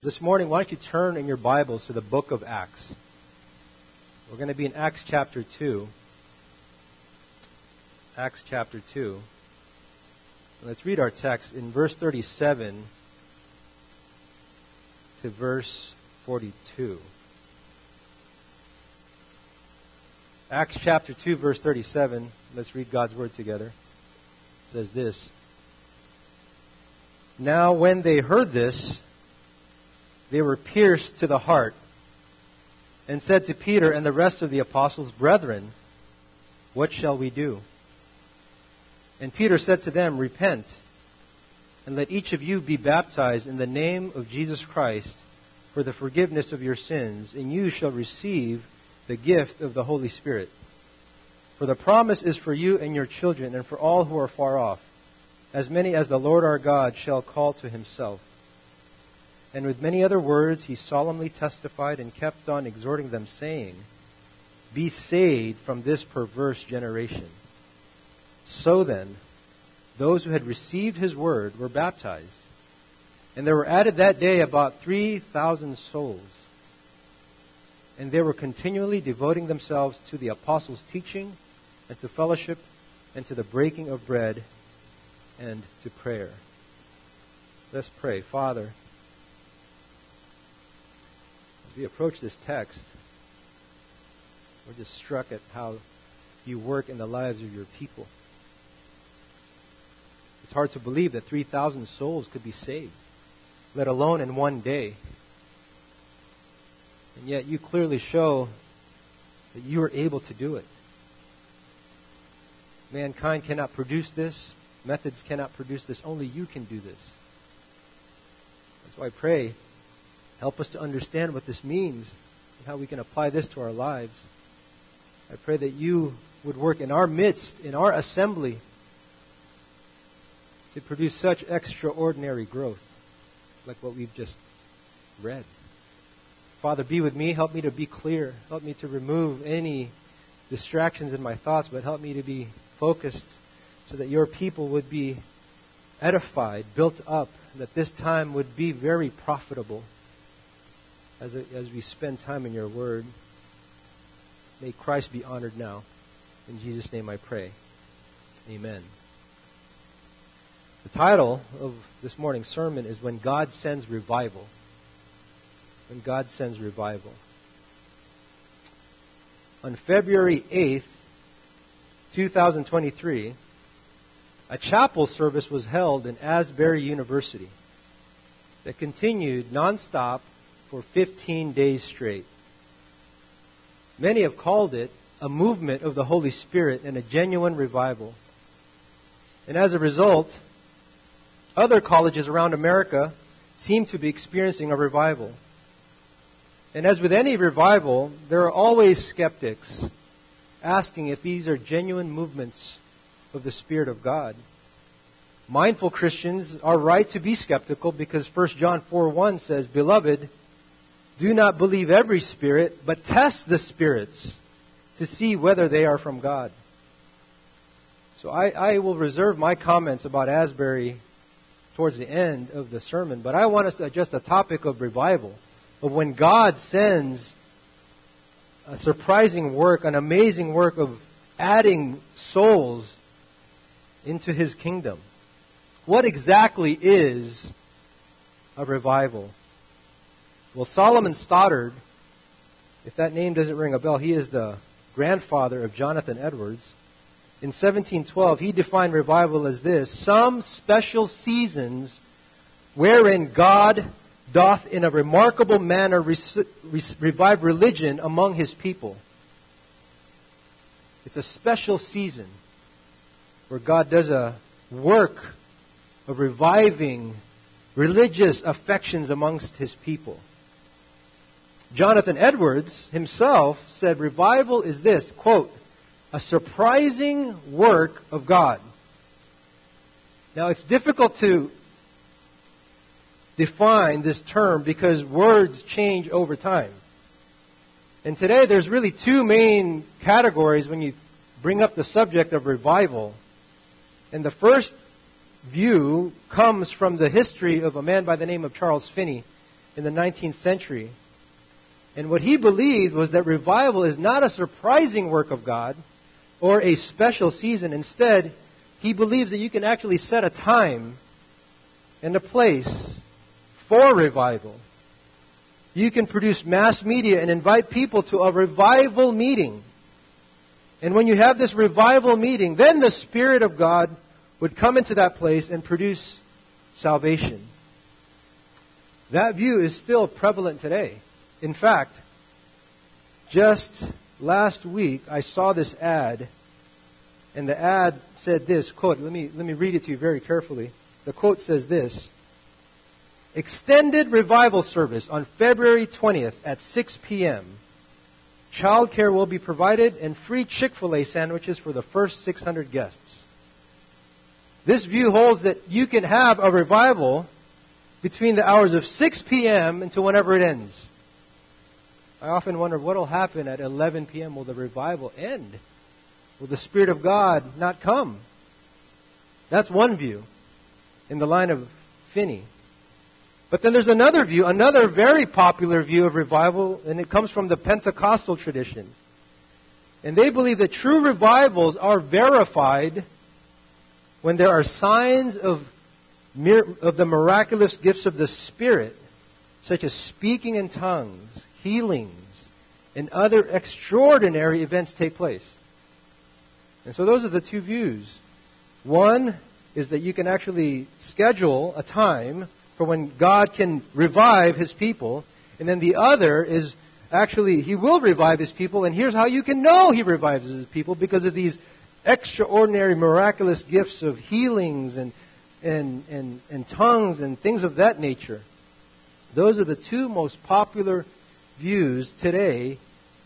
This morning, why don't you turn in your Bibles to the book of Acts? We're going to be in Acts chapter 2. Acts chapter 2. Let's read our text in verse 37 to verse 42. Acts chapter 2, verse 37. Let's read God's word together. It says this Now, when they heard this, they were pierced to the heart and said to Peter and the rest of the apostles, Brethren, what shall we do? And Peter said to them, Repent, and let each of you be baptized in the name of Jesus Christ for the forgiveness of your sins, and you shall receive the gift of the Holy Spirit. For the promise is for you and your children, and for all who are far off, as many as the Lord our God shall call to himself. And with many other words he solemnly testified and kept on exhorting them, saying, Be saved from this perverse generation. So then, those who had received his word were baptized. And there were added that day about 3,000 souls. And they were continually devoting themselves to the apostles' teaching, and to fellowship, and to the breaking of bread, and to prayer. Let's pray. Father, we approach this text, we're just struck at how you work in the lives of your people. It's hard to believe that 3,000 souls could be saved, let alone in one day. And yet you clearly show that you are able to do it. Mankind cannot produce this. Methods cannot produce this. Only you can do this. That's why I pray Help us to understand what this means and how we can apply this to our lives. I pray that you would work in our midst, in our assembly, to produce such extraordinary growth like what we've just read. Father, be with me. Help me to be clear. Help me to remove any distractions in my thoughts, but help me to be focused so that your people would be edified, built up, that this time would be very profitable as, a, as we spend time in your word. May Christ be honored now. In Jesus' name I pray. Amen. The title of this morning's sermon is When God Sends Revival. When God Sends Revival. On February 8th, 2023, a chapel service was held in Asbury University that continued nonstop for 15 days straight. Many have called it a movement of the Holy Spirit and a genuine revival. And as a result, other colleges around America seem to be experiencing a revival. And as with any revival, there are always skeptics asking if these are genuine movements of the Spirit of God. Mindful Christians are right to be skeptical because 1 John 4 1 says, Beloved, do not believe every spirit, but test the spirits to see whether they are from God. So I, I will reserve my comments about Asbury towards the end of the sermon, but I want us to address the topic of revival, of when God sends a surprising work, an amazing work of adding souls into his kingdom. What exactly is a revival? Well, Solomon Stoddard, if that name doesn't ring a bell, he is the grandfather of Jonathan Edwards. In 1712, he defined revival as this some special seasons wherein God doth in a remarkable manner revive religion among his people. It's a special season where God does a work of reviving religious affections amongst his people. Jonathan Edwards himself said revival is this, quote, a surprising work of God. Now it's difficult to define this term because words change over time. And today there's really two main categories when you bring up the subject of revival. And the first view comes from the history of a man by the name of Charles Finney in the 19th century. And what he believed was that revival is not a surprising work of God or a special season. Instead, he believes that you can actually set a time and a place for revival. You can produce mass media and invite people to a revival meeting. And when you have this revival meeting, then the Spirit of God would come into that place and produce salvation. That view is still prevalent today. In fact, just last week I saw this ad, and the ad said this quote, let me, let me read it to you very carefully. The quote says this Extended revival service on February 20th at 6 p.m. Childcare will be provided and free Chick fil A sandwiches for the first 600 guests. This view holds that you can have a revival between the hours of 6 p.m. until whenever it ends. I often wonder what will happen at 11 p.m. Will the revival end? Will the Spirit of God not come? That's one view in the line of Finney. But then there's another view, another very popular view of revival, and it comes from the Pentecostal tradition. And they believe that true revivals are verified when there are signs of, of the miraculous gifts of the Spirit, such as speaking in tongues, healings, and other extraordinary events take place. And so those are the two views. One is that you can actually schedule a time for when God can revive his people. And then the other is actually, he will revive his people. And here's how you can know he revives his people because of these extraordinary, miraculous gifts of healings and, and, and, and tongues and things of that nature. Those are the two most popular views today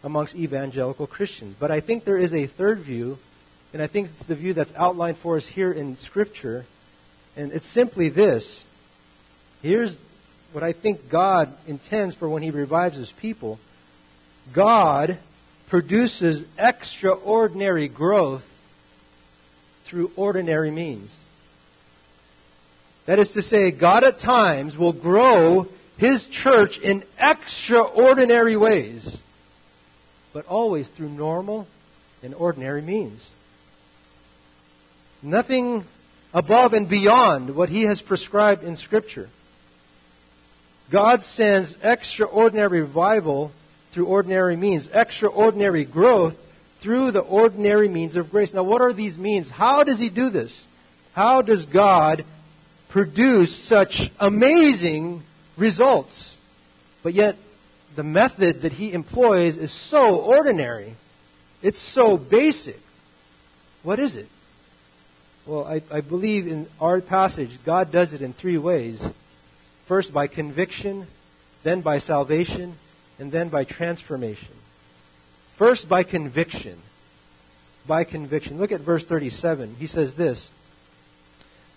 amongst evangelical Christians. But I think there is a third view, and I think it's the view that's outlined for us here in Scripture. And it's simply this. Here's what I think God intends for when He revives His people. God produces extraordinary growth through ordinary means. That is to say, God at times will grow His church in extraordinary ways, but always through normal and ordinary means. Nothing above and beyond what He has prescribed in Scripture. God sends extraordinary revival through ordinary means, extraordinary growth through the ordinary means of grace. Now, what are these means? How does He do this? How does God produce such amazing results? But yet, the method that He employs is so ordinary. It's so basic. What is it? Well, I, I believe in our passage, God does it in three ways. First, by conviction, then by salvation, and then by transformation. First, by conviction. By conviction. Look at verse 37. He says this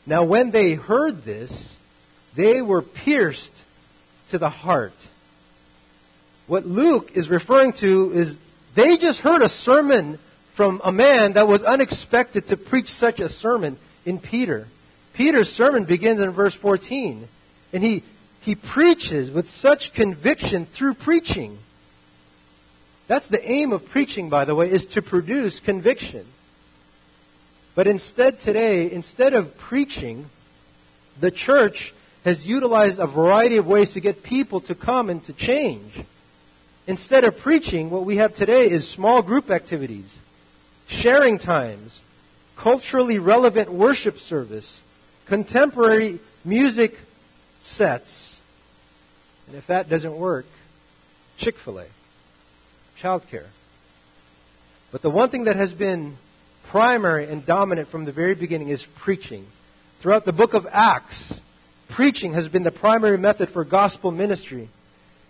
Now, when they heard this, they were pierced to the heart. What Luke is referring to is they just heard a sermon from a man that was unexpected to preach such a sermon in Peter. Peter's sermon begins in verse 14, and he, he preaches with such conviction through preaching. That's the aim of preaching, by the way, is to produce conviction. But instead today, instead of preaching, the church has utilized a variety of ways to get people to come and to change. Instead of preaching, what we have today is small group activities, sharing times, culturally relevant worship service, contemporary music sets. And if that doesn't work, Chick fil A childcare. But the one thing that has been primary and dominant from the very beginning is preaching. Throughout the book of Acts, preaching has been the primary method for gospel ministry.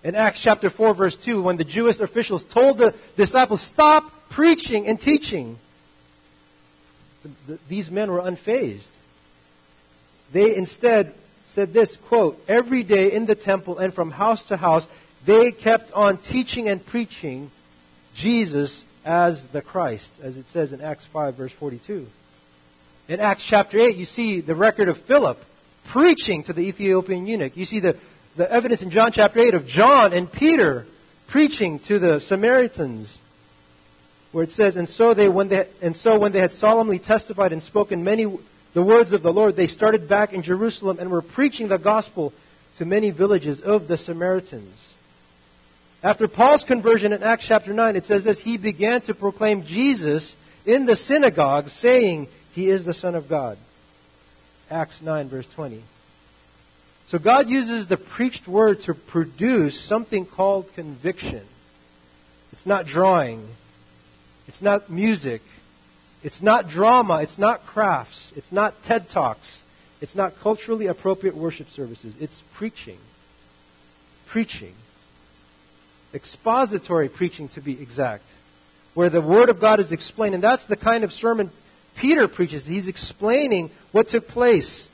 In Acts chapter 4 verse 2, when the Jewish officials told the disciples, stop preaching and teaching, these men were unfazed. They instead said this, quote, every day in the temple and from house to house, they kept on teaching and preaching Jesus as the Christ, as it says in Acts 5, verse 42. In Acts chapter 8, you see the record of Philip preaching to the Ethiopian eunuch. You see the, the evidence in John chapter 8 of John and Peter preaching to the Samaritans where it says, and so they when they and so when they had solemnly testified and spoken many the words of the Lord, they started back in Jerusalem and were preaching the gospel to many villages of the Samaritans. After Paul's conversion in Acts chapter 9, it says this, he began to proclaim Jesus in the synagogue, saying, He is the Son of God. Acts 9, verse 20. So God uses the preached word to produce something called conviction. It's not drawing. It's not music. It's not drama. It's not crafts. It's not TED Talks. It's not culturally appropriate worship services. It's preaching. Preaching. Expository preaching, to be exact. Where the Word of God is explained. And that's the kind of sermon Peter preaches. He's explaining what took place,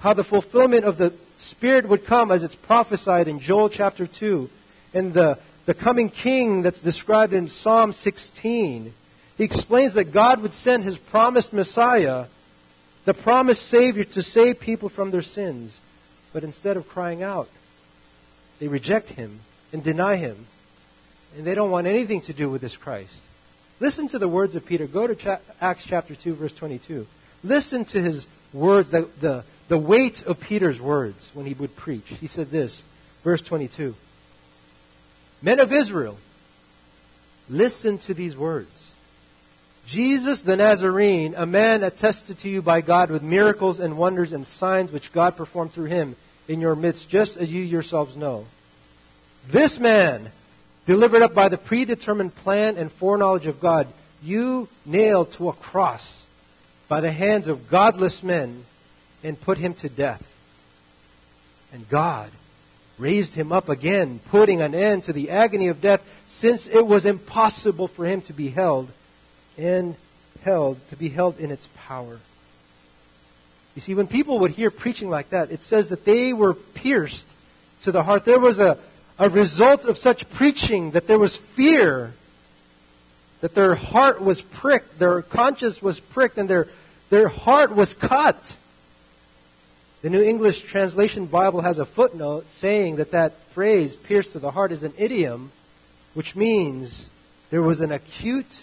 how the fulfillment of the Spirit would come as it's prophesied in Joel chapter 2, and the, the coming king that's described in Psalm 16. He explains that God would send his promised Messiah, the promised Savior, to save people from their sins. But instead of crying out, they reject him and deny him. And they don't want anything to do with this Christ. Listen to the words of Peter. Go to Acts chapter 2, verse 22. Listen to his words, the, the, the weight of Peter's words when he would preach. He said this, verse 22. Men of Israel, listen to these words. Jesus the Nazarene, a man attested to you by God with miracles and wonders and signs which God performed through him in your midst, just as you yourselves know. This man, delivered up by the predetermined plan and foreknowledge of God, you nailed to a cross by the hands of godless men and put him to death. And God raised him up again, putting an end to the agony of death, since it was impossible for him to be held and held, to be held in its power. You see, when people would hear preaching like that, it says that they were pierced to the heart. There was a, a result of such preaching that there was fear, that their heart was pricked, their conscience was pricked, and their, their heart was cut. The New English Translation Bible has a footnote saying that that phrase, pierced to the heart, is an idiom, which means there was an acute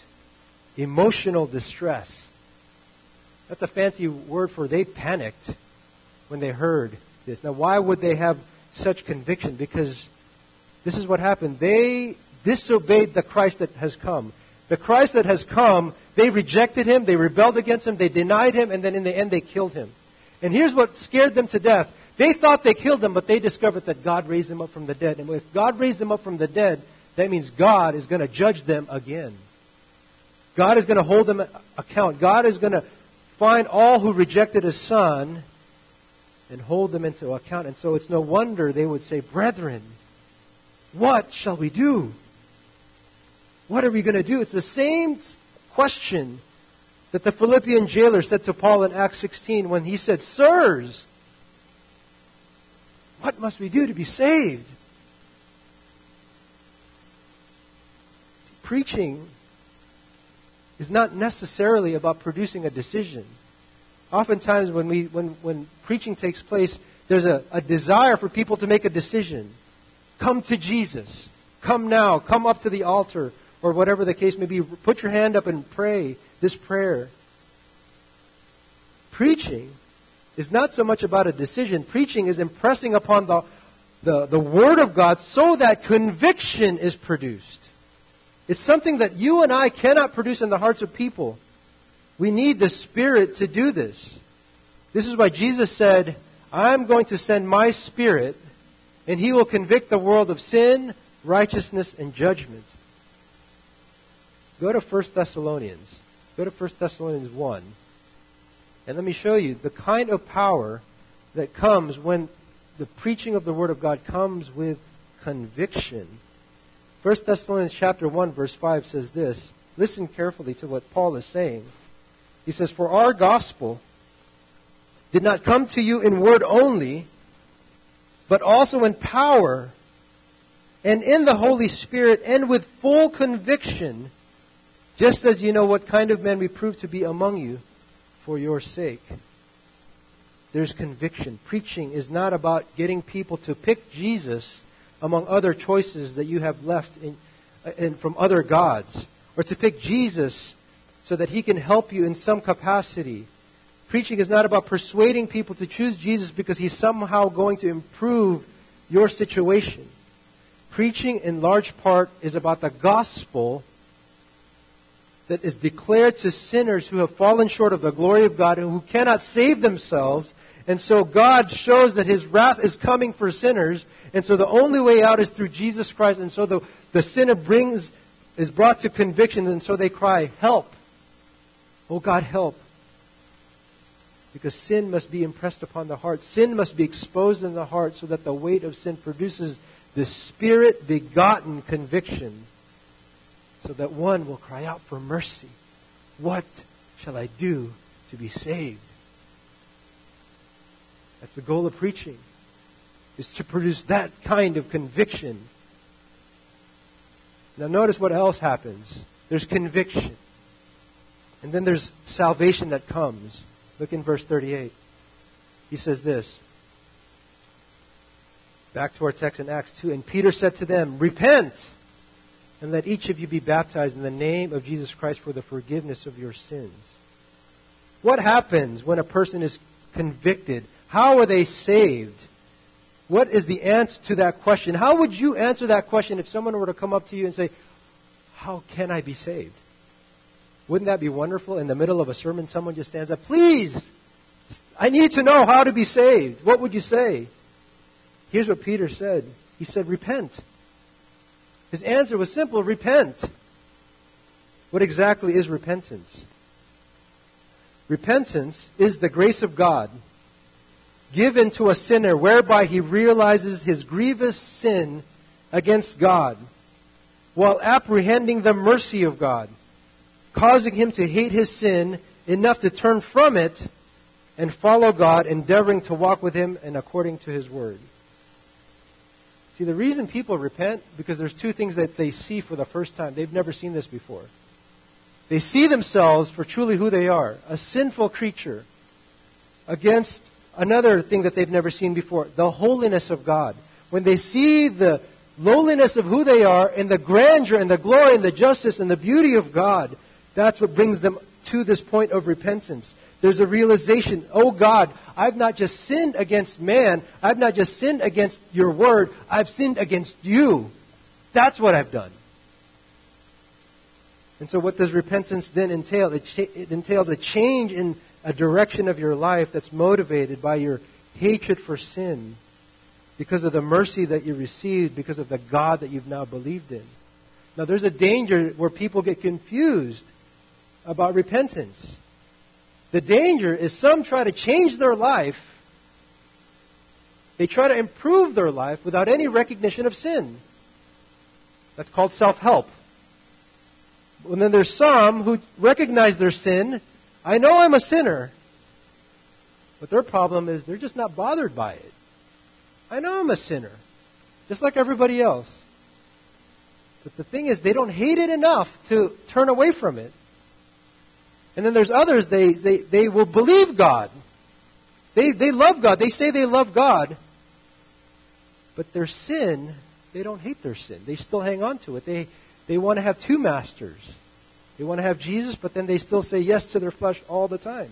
emotional distress. That's a fancy word for they panicked when they heard this. Now, why would they have such conviction? Because this is what happened. They disobeyed the Christ that has come. The Christ that has come, they rejected him, they rebelled against him, they denied him, and then in the end they killed him. And here's what scared them to death. They thought they killed him, but they discovered that God raised him up from the dead. And if God raised him up from the dead, that means God is going to judge them again. God is going to hold them account. God is going to find all who rejected his son and hold them into account. And so it's no wonder they would say, Brethren, what shall we do? What are we going to do? It's the same question that the Philippian jailer said to Paul in Acts 16 when he said, Sirs, what must we do to be saved? Preaching is not necessarily about producing a decision. Oftentimes, when, we, when, when preaching takes place, there's a, a desire for people to make a decision. Come to Jesus. Come now. Come up to the altar. Or whatever the case may be. Put your hand up and pray this prayer. Preaching is not so much about a decision. Preaching is impressing upon the, the, the Word of God so that conviction is produced. It's something that you and I cannot produce in the hearts of people. We need the Spirit to do this. This is why Jesus said, I'm going to send my Spirit, and He will convict the world of sin, righteousness, and judgment. Go to 1 Thessalonians. Go to 1 Thessalonians 1. And let me show you the kind of power that comes when the preaching of the Word of God comes with conviction. 1 Thessalonians chapter 1 verse 5 says this. Listen carefully to what Paul is saying. He says, For our gospel did not come to you in word only, but also in power and in the Holy Spirit and with full conviction, just as you know what kind of men we prove to be among you for your sake. there's conviction. Preaching is not about getting people to pick Jesus among other choices that you have left in, in, from other gods, or to pick Jesus so that he can help you in some capacity. Preaching is not about persuading people to choose Jesus because he's somehow going to improve your situation. Preaching, in large part, is about the gospel that is declared to sinners who have fallen short of the glory of God and who cannot save themselves. And so God shows that His wrath is coming for sinners. And so the only way out is through Jesus Christ. And so the, the sinner brings, is brought to conviction. And so they cry, help. Oh God, help. Because sin must be impressed upon the heart. Sin must be exposed in the heart so that the weight of sin produces the spirit begotten conviction so that one will cry out for mercy. What shall I do to be saved? That's the goal of preaching, is to produce that kind of conviction. Now notice what else happens. There's conviction. And then there's salvation that comes. Look in verse 38. He says this. Back to our text in Acts 2. And Peter said to them, Repent and let each of you be baptized in the name of Jesus Christ for the forgiveness of your sins. What happens when a person is convicted? How are they saved? What is the answer to that question? How would you answer that question if someone were to come up to you and say, How can I be saved? Wouldn't that be wonderful? In the middle of a sermon, someone just stands up, Please, I need to know how to be saved. What would you say? Here's what Peter said He said, Repent. His answer was simple repent. What exactly is repentance? Repentance is the grace of God given to a sinner whereby he realizes his grievous sin against God while apprehending the mercy of God, causing him to hate his sin enough to turn from it and follow God, endeavoring to walk with him and according to his word. See, the reason people repent, because there's two things that they see for the first time. They've never seen this before. They see themselves for truly who they are, a sinful creature, against another thing that they've never seen before, the holiness of God. When they see the lowliness of who they are and the grandeur and the glory and the justice and the beauty of God, that's what brings them to this point of repentance. There's a realization, oh God, I've not just sinned against man, I've not just sinned against your word, I've sinned against you. That's what I've done. And so, what does repentance then entail? It, cha- it, entails a change in a direction of your life that's motivated by your hatred for sin because of the mercy that you received, because of the God that you've now believed in. Now, there's a danger where people get confused about repentance. The danger is some try to change their life. They try to improve their life without any recognition of sin. That's called self help. And then there's some who recognize their sin. I know I'm a sinner. But their problem is they're just not bothered by it. I know I'm a sinner, just like everybody else. But the thing is, they don't hate it enough to turn away from it. And then there's others, they, they, they will believe God. They, they love God. They say they love God. But their sin, they don't hate their sin. They still hang on to it. They, they want to have two masters. They want to have Jesus, but then they still say yes to their flesh all the time.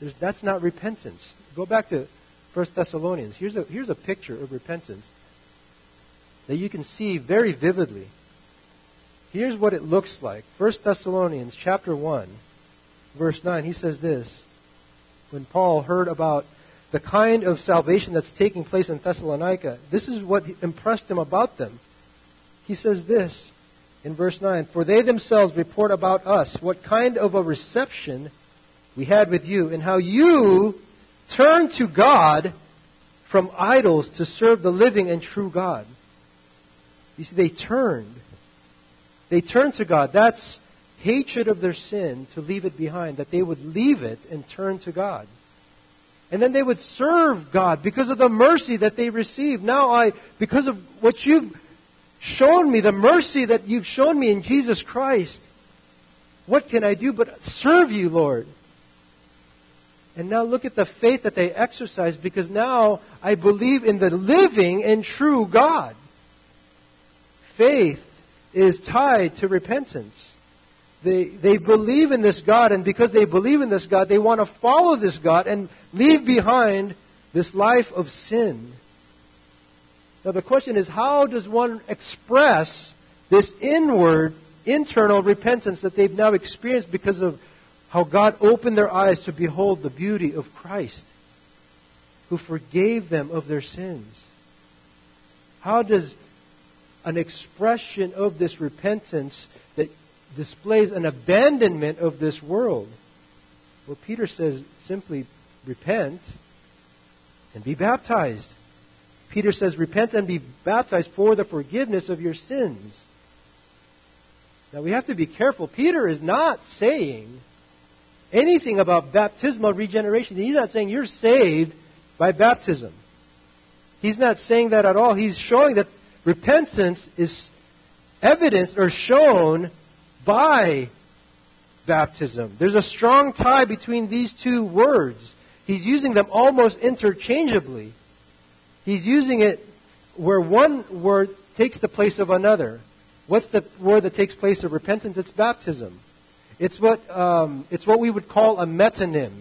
There's, that's not repentance. Go back to 1 Thessalonians. Here's a, here's a picture of repentance that you can see very vividly. Here's what it looks like. 1 Thessalonians chapter 1 verse 9, he says this. When Paul heard about the kind of salvation that's taking place in Thessalonica, this is what impressed him about them. He says this in verse 9 For they themselves report about us what kind of a reception we had with you, and how you turned to God from idols to serve the living and true God. You see, they turned. They turned to God. That's hatred of their sin to leave it behind, that they would leave it and turn to God. And then they would serve God because of the mercy that they received. Now I, because of what you've shown me, the mercy that you've shown me in Jesus Christ, what can I do but serve you, Lord? And now look at the faith that they exercise because now I believe in the living and true God. Faith is tied to repentance. They, they believe in this God, and because they believe in this God, they want to follow this God and leave behind this life of sin. Now, the question is how does one express this inward, internal repentance that they've now experienced because of how God opened their eyes to behold the beauty of Christ, who forgave them of their sins? How does an expression of this repentance that displays an abandonment of this world? Well, Peter says simply repent and be baptized. Peter says, Repent and be baptized for the forgiveness of your sins. Now we have to be careful. Peter is not saying anything about baptismal regeneration. He's not saying you're saved by baptism. He's not saying that at all. He's showing that repentance is evidenced or shown by baptism. There's a strong tie between these two words. He's using them almost interchangeably. He's using it where one word takes the place of another. What's the word that takes place of repentance? It's baptism. It's what um, it's what we would call a metonym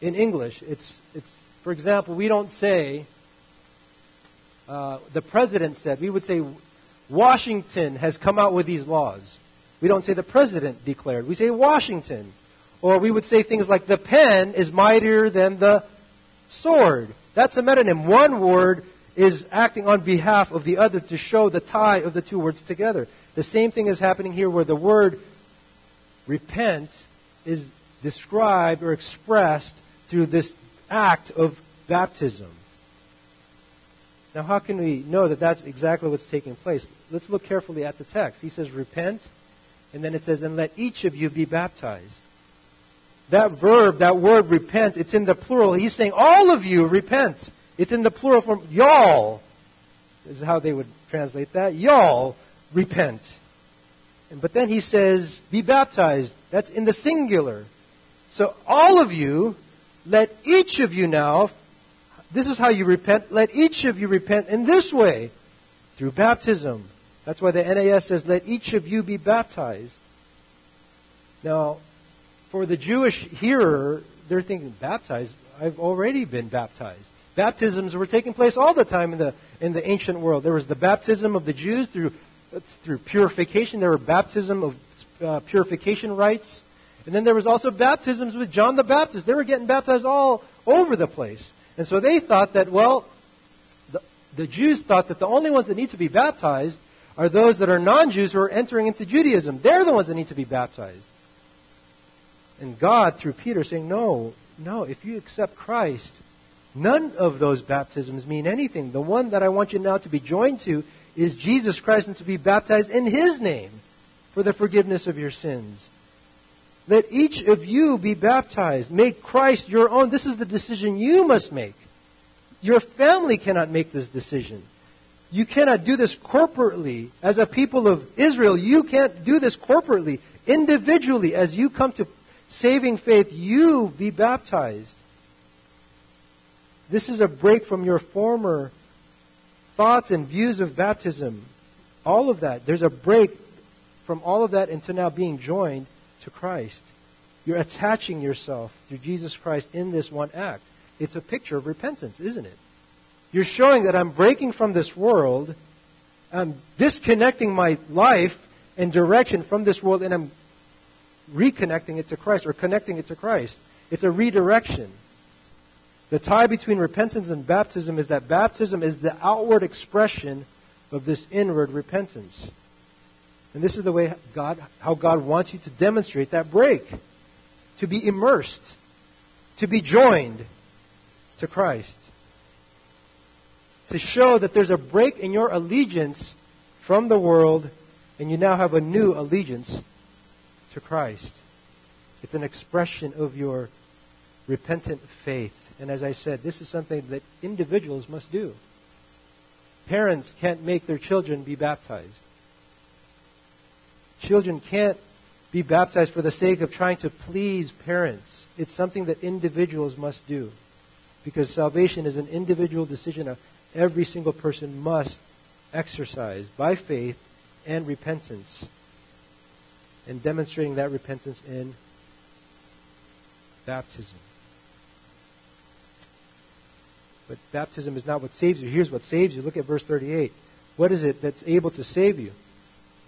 in English. It's it's for example, we don't say uh, the president said. We would say Washington has come out with these laws. We don't say the president declared. We say Washington. Or we would say things like the pen is mightier than the sword. That's a metonym. One word is acting on behalf of the other to show the tie of the two words together. The same thing is happening here where the word repent is described or expressed through this act of baptism. Now, how can we know that that's exactly what's taking place? Let's look carefully at the text. He says, repent, and then it says, and let each of you be baptized that verb, that word repent, it's in the plural. He's saying, all of you repent. It's in the plural form. Y'all. Is how they would translate that. Y'all repent. But then he says, be baptized. That's in the singular. So all of you, let each of you now, this is how you repent, let each of you repent in this way, through baptism. That's why the NAS says, let each of you be baptized. Now, for the Jewish hearer, they're thinking, baptized? I've already been baptized. Baptisms were taking place all the time in the, in the ancient world. There was the baptism of the Jews through, through purification. There were baptism of uh, purification rites. And then there was also baptisms with John the Baptist. They were getting baptized all over the place. And so they thought that, well, the, the Jews thought that the only ones that need to be baptized are those that are non-Jews who are entering into Judaism. They're the ones that need to be baptized. And God, through Peter, saying, No, no, if you accept Christ, none of those baptisms mean anything. The one that I want you now to be joined to is Jesus Christ and to be baptized in His name for the forgiveness of your sins. Let each of you be baptized. Make Christ your own. This is the decision you must make. Your family cannot make this decision. You cannot do this corporately. As a people of Israel, you can't do this corporately. Individually, as you come to saving faith, you be baptized. This is a break from your former thoughts and views of baptism. All of that. There's a break from all of that into now being joined to Christ. You're attaching yourself to Jesus Christ in this one act. It's a picture of repentance, isn't it? You're showing that I'm breaking from this world, I'm disconnecting my life and direction from this world, and I'm reconnecting it to Christ or connecting it to Christ. It's a redirection. The tie between repentance and baptism is that baptism is the outward expression of this inward repentance. And this is the way God, how God wants you to demonstrate that break. To be immersed. To be joined to Christ. To show that there's a break in your allegiance from the world and you now have a new allegiance to Christ. It's an expression of your repentant faith. And as I said, this is something that individuals must do. Parents can't make their children be baptized. Children can't be baptized for the sake of trying to please parents. It's something that individuals must do. Because salvation is an individual decision of every single person must exercise by faith and repentance. And demonstrating that repentance in baptism. But baptism is not what saves you. Here's what saves you. Look at verse 38. What is it that's able to save you?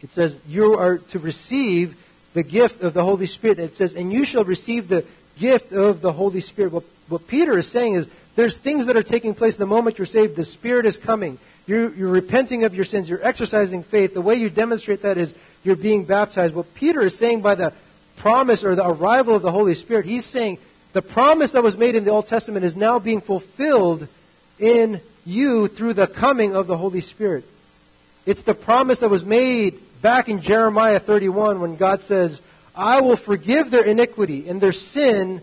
It says, You are to receive the gift of the Holy Spirit. It says, And you shall receive the gift of the Holy Spirit. What, what Peter is saying is, there's things that are taking place the moment you're saved. The Spirit is coming. You're, you're repenting of your sins. You're exercising faith. The way you demonstrate that is you're being baptized. What Peter is saying by the promise or the arrival of the Holy Spirit, he's saying the promise that was made in the Old Testament is now being fulfilled in you through the coming of the Holy Spirit. It's the promise that was made back in Jeremiah 31 when God says, I will forgive their iniquity and their sin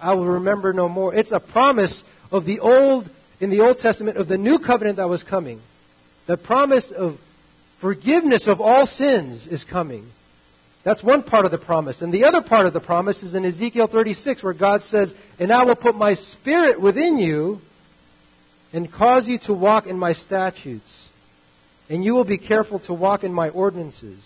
I will remember no more. It's a promise of the old, in the Old Testament, of the new covenant that was coming. The promise of forgiveness of all sins is coming. That's one part of the promise. And the other part of the promise is in Ezekiel 36, where God says, And I will put my spirit within you and cause you to walk in my statutes. And you will be careful to walk in my ordinances.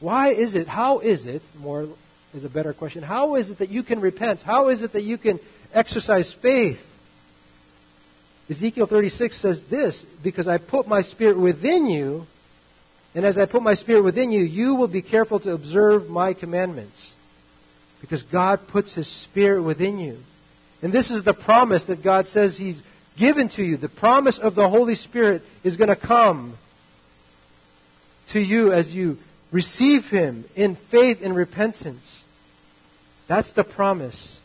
Why is it, how is it, more is a better question, how is it that you can repent? How is it that you can exercise faith? Ezekiel 36 says this, because I put my spirit within you, and as I put my spirit within you, you will be careful to observe my commandments. Because God puts his spirit within you. And this is the promise that God says he's given to you. The promise of the Holy Spirit is going to come to you as you receive him in faith and repentance. That's the promise.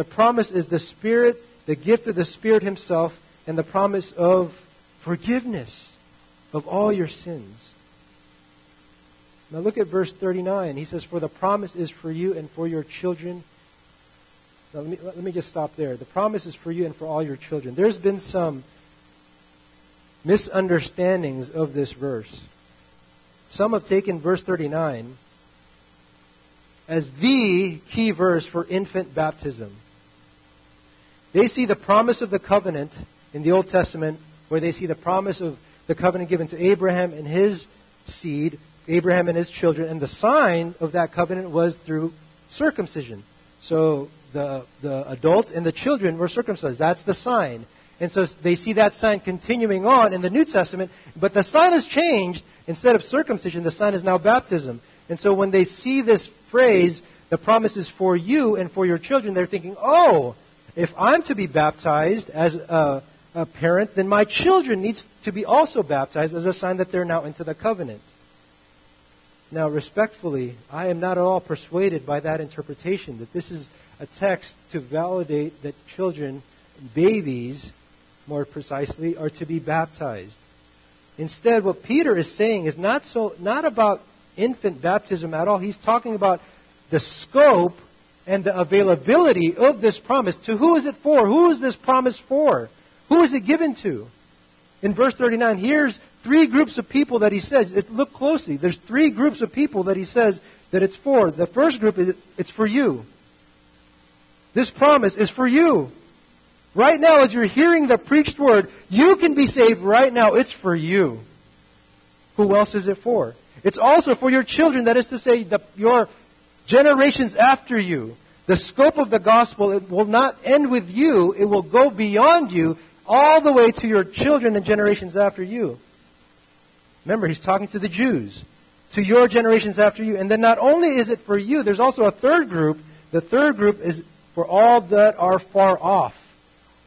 The promise is the Spirit, the gift of the Spirit himself, and the promise of forgiveness of all your sins. Now look at verse 39. He says, For the promise is for you and for your children. Now let me, let me just stop there. The promise is for you and for all your children. There's been some misunderstandings of this verse. Some have taken verse 39 as the key verse for infant baptism. They see the promise of the covenant in the Old Testament, where they see the promise of the covenant given to Abraham and his seed, Abraham and his children, and the sign of that covenant was through circumcision. So the, the adult and the children were circumcised. That's the sign. And so they see that sign continuing on in the New Testament, but the sign has changed. Instead of circumcision, the sign is now baptism. And so when they see this phrase, the promise is for you and for your children, they're thinking, oh, if I'm to be baptized as a, a parent, then my children needs to be also baptized as a sign that they're now into the covenant. Now, respectfully, I am not at all persuaded by that interpretation, that this is a text to validate that children, babies, more precisely, are to be baptized. Instead, what Peter is saying is not so not about infant baptism at all. He's talking about the scope and the availability of this promise. To who is it for? Who is this promise for? Who is it given to? In verse 39, here's three groups of people that he says. Look closely. There's three groups of people that he says that it's for. The first group is it's for you. This promise is for you. Right now, as you're hearing the preached word, you can be saved right now. It's for you. Who else is it for? It's also for your children, that is to say, the, your generations after you. The scope of the gospel it will not end with you, it will go beyond you all the way to your children and generations after you. Remember, he's talking to the Jews, to your generations after you. And then not only is it for you, there's also a third group. The third group is for all that are far off.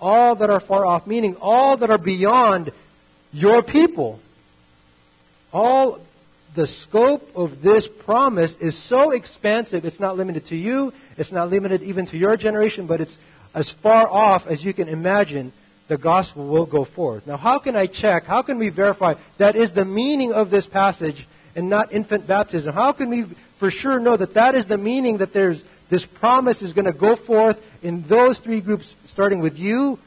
All that are far off, meaning all that are beyond your people. All the scope of this promise is so expansive, it's not limited to you, it's not limited even to your generation, but it's as far off as you can imagine the gospel will go forth. Now, how can I check? How can we verify that is the meaning of this passage and not infant baptism? How can we for sure know that that is the meaning that there's this promise is going to go forth in those three groups, starting with you,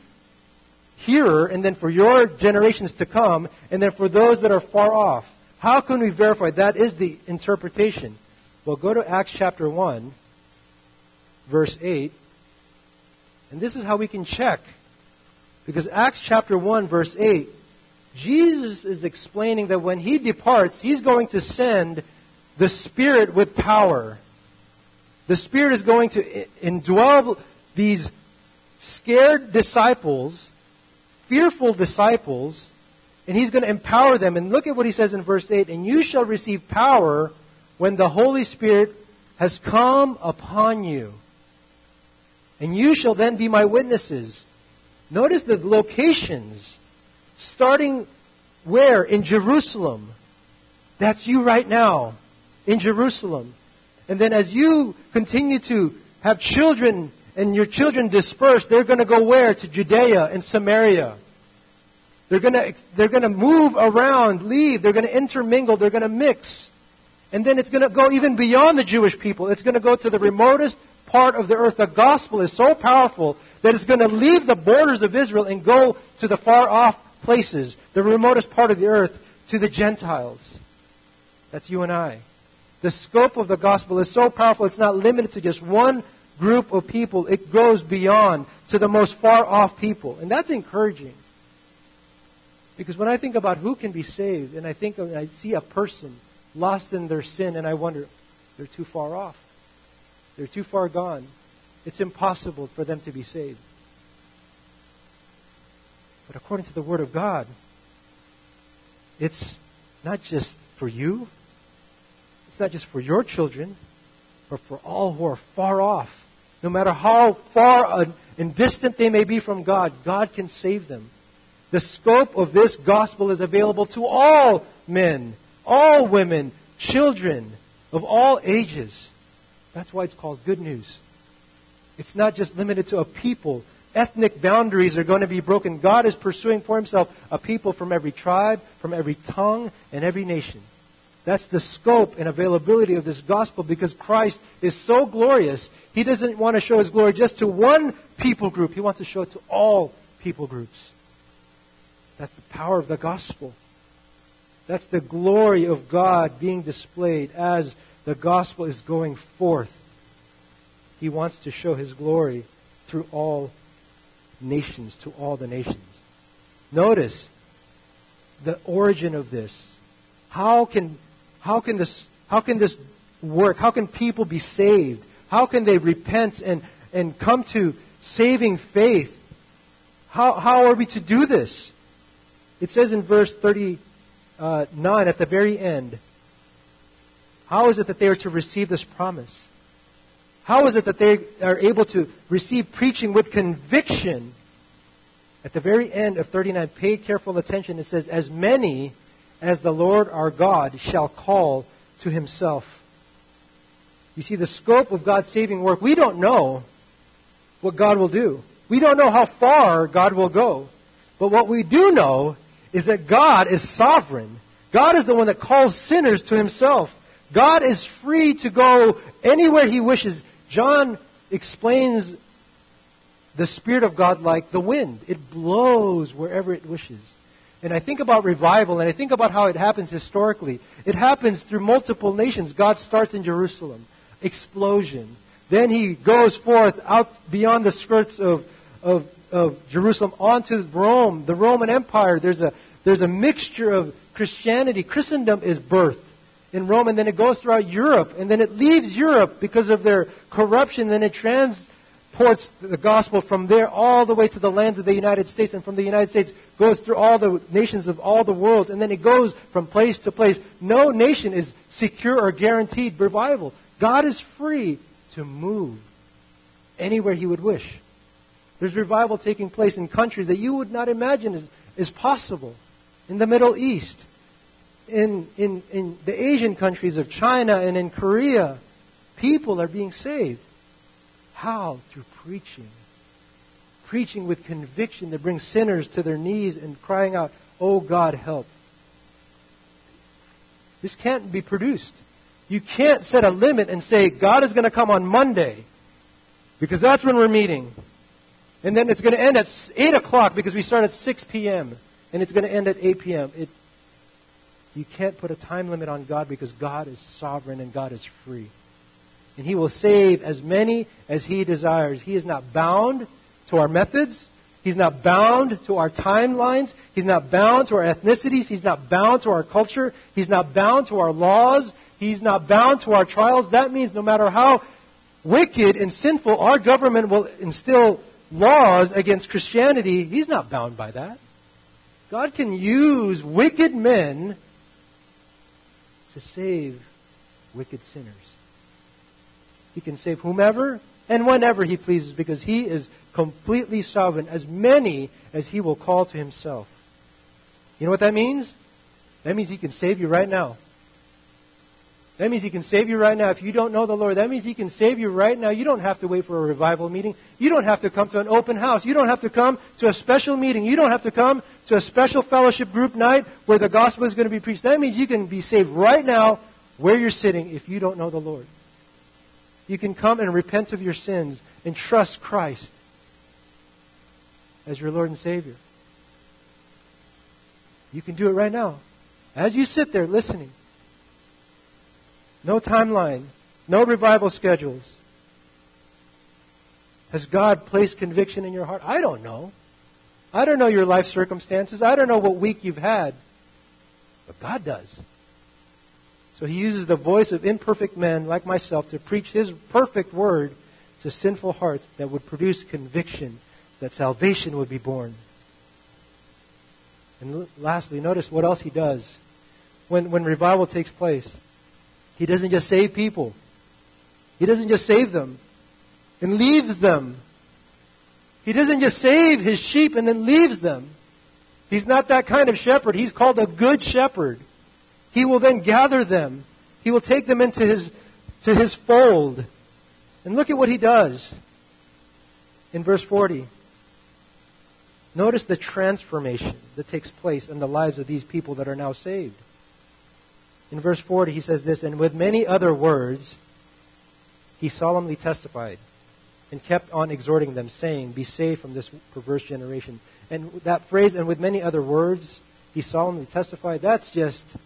here, and then for your generations to come, and then for those that are far off? How can we verify that is the interpretation? Well, go to Acts chapter 1. Verse 8. And this is how we can check. Because Acts chapter 1, verse 8, Jesus is explaining that when he departs, he's going to send the Spirit with power. The Spirit is going to indwell these scared disciples, fearful disciples, and he's going to empower them. And look at what he says in verse 8 And you shall receive power when the Holy Spirit has come upon you. And you shall then be my witnesses. Notice the locations. Starting where? In Jerusalem. That's you right now. In Jerusalem. And then as you continue to have children and your children dispersed, they're going to go where? To Judea and Samaria. They're going to, they're going to move around, leave. They're going to intermingle. They're going to mix. And then it's going to go even beyond the Jewish people. It's going to go to the remotest part of the earth. The gospel is so powerful that it's going to leave the borders of Israel and go to the far off places, the remotest part of the earth, to the Gentiles. That's you and I. The scope of the gospel is so powerful, it's not limited to just one group of people. It goes beyond to the most far off people. And that's encouraging. Because when I think about who can be saved, and I think of, I see a person lost in their sin, and I wonder, they're too far off. They're too far gone. It's impossible for them to be saved. But according to the Word of God, it's not just for you, it's not just for your children, but for all who are far off. No matter how far and distant they may be from God, God can save them. The scope of this gospel is available to all men, all women, children of all ages. That's why it's called good news. It's not just limited to a people. Ethnic boundaries are going to be broken. God is pursuing for himself a people from every tribe, from every tongue, and every nation. That's the scope and availability of this gospel because Christ is so glorious. He doesn't want to show his glory just to one people group. He wants to show it to all people groups. That's the power of the gospel. That's the glory of God being displayed as the gospel is going forth. He wants to show his glory through all nations, to all the nations. Notice the origin of this. How can, how can this, how can this work? How can people be saved? How can they repent and, and come to saving faith? How, how are we to do this? It says in verse 39 uh, at the very end, how is it that they are to receive this promise? How is it that they are able to receive preaching with conviction? At the very end of 39, pay careful attention. It says, As many as the Lord our God shall call to himself. You see, the scope of God's saving work, we don't know what God will do. We don't know how far God will go. But what we do know is that God is sovereign. God is the one that calls sinners to himself. God is free to go anywhere he wishes. John explains the Spirit of God like the wind. It blows wherever it wishes. And I think about revival and I think about how it happens historically. It happens through multiple nations. God starts in Jerusalem. Explosion. Then he goes forth out beyond the skirts of, of, of Jerusalem onto Rome, the Roman Empire. There's a, there's a mixture of Christianity. Christendom is birthed in Rome, and then it goes throughout Europe, and then it leaves Europe because of their corruption, then it transports the gospel from there all the way to the lands of the United States, and from the United States goes through all the nations of all the world, and then it goes from place to place. No nation is secure or guaranteed revival. God is free to move anywhere He would wish. There's revival taking place in countries that you would not imagine is, is possible in the Middle East, in, in, in the Asian countries of China and in Korea, people are being saved. How? Through preaching. Preaching with conviction that brings sinners to their knees and crying out, Oh God, help. This can't be produced. You can't set a limit and say, God is going to come on Monday because that's when we're meeting. And then it's going to end at 8 o'clock because we start at 6 p.m and it's going to end at 8 p.m. It, you can't put a time limit on God because God is sovereign and God is free. and he will save as many as he desires. He is not bound to our methods. He's not bound to our timelines. He's not bound to our ethnicities. He's not bound to our culture. He's not bound to our laws. He's not bound to our trials. That means no matter how wicked and sinful our government will instill laws against Christianity, he's not bound by that. God can use wicked men to save wicked sinners. He can save whomever and whenever he pleases because he is completely sovereign, as many as he will call to himself. You know what that means? That means he can save you right now. That means He can save you right now. If you don't know the Lord, that means He can save you right now. You don't have to wait for a revival meeting. You don't have to come to an open house. You don't have to come to a special meeting. You don't have to come to a special fellowship group night where the gospel is going to be preached. That means you can be saved right now where you're sitting if you don't know the Lord. You can come and repent of your sins and trust Christ as your Lord and Savior. You can do it right now. As you sit there listening. No timeline. No revival schedules. Has God placed conviction in your heart? I don't know. I don't know your life circumstances. I don't know what week you've had. But God does. So he uses the voice of imperfect men like myself to preach his perfect word to sinful hearts that would produce conviction that salvation would be born. And lastly, notice what else he does when, when revival takes place. He doesn't just save people. He doesn't just save them and leaves them. He doesn't just save his sheep and then leaves them. He's not that kind of shepherd. He's called a good shepherd. He will then gather them. He will take them into his, to his fold. And look at what he does in verse 40. Notice the transformation that takes place in the lives of these people that are now saved. In verse 40, he says this, And with many other words, he solemnly testified and kept on exhorting them, saying, Be saved from this perverse generation. And that phrase, and with many other words, he solemnly testified, that's just,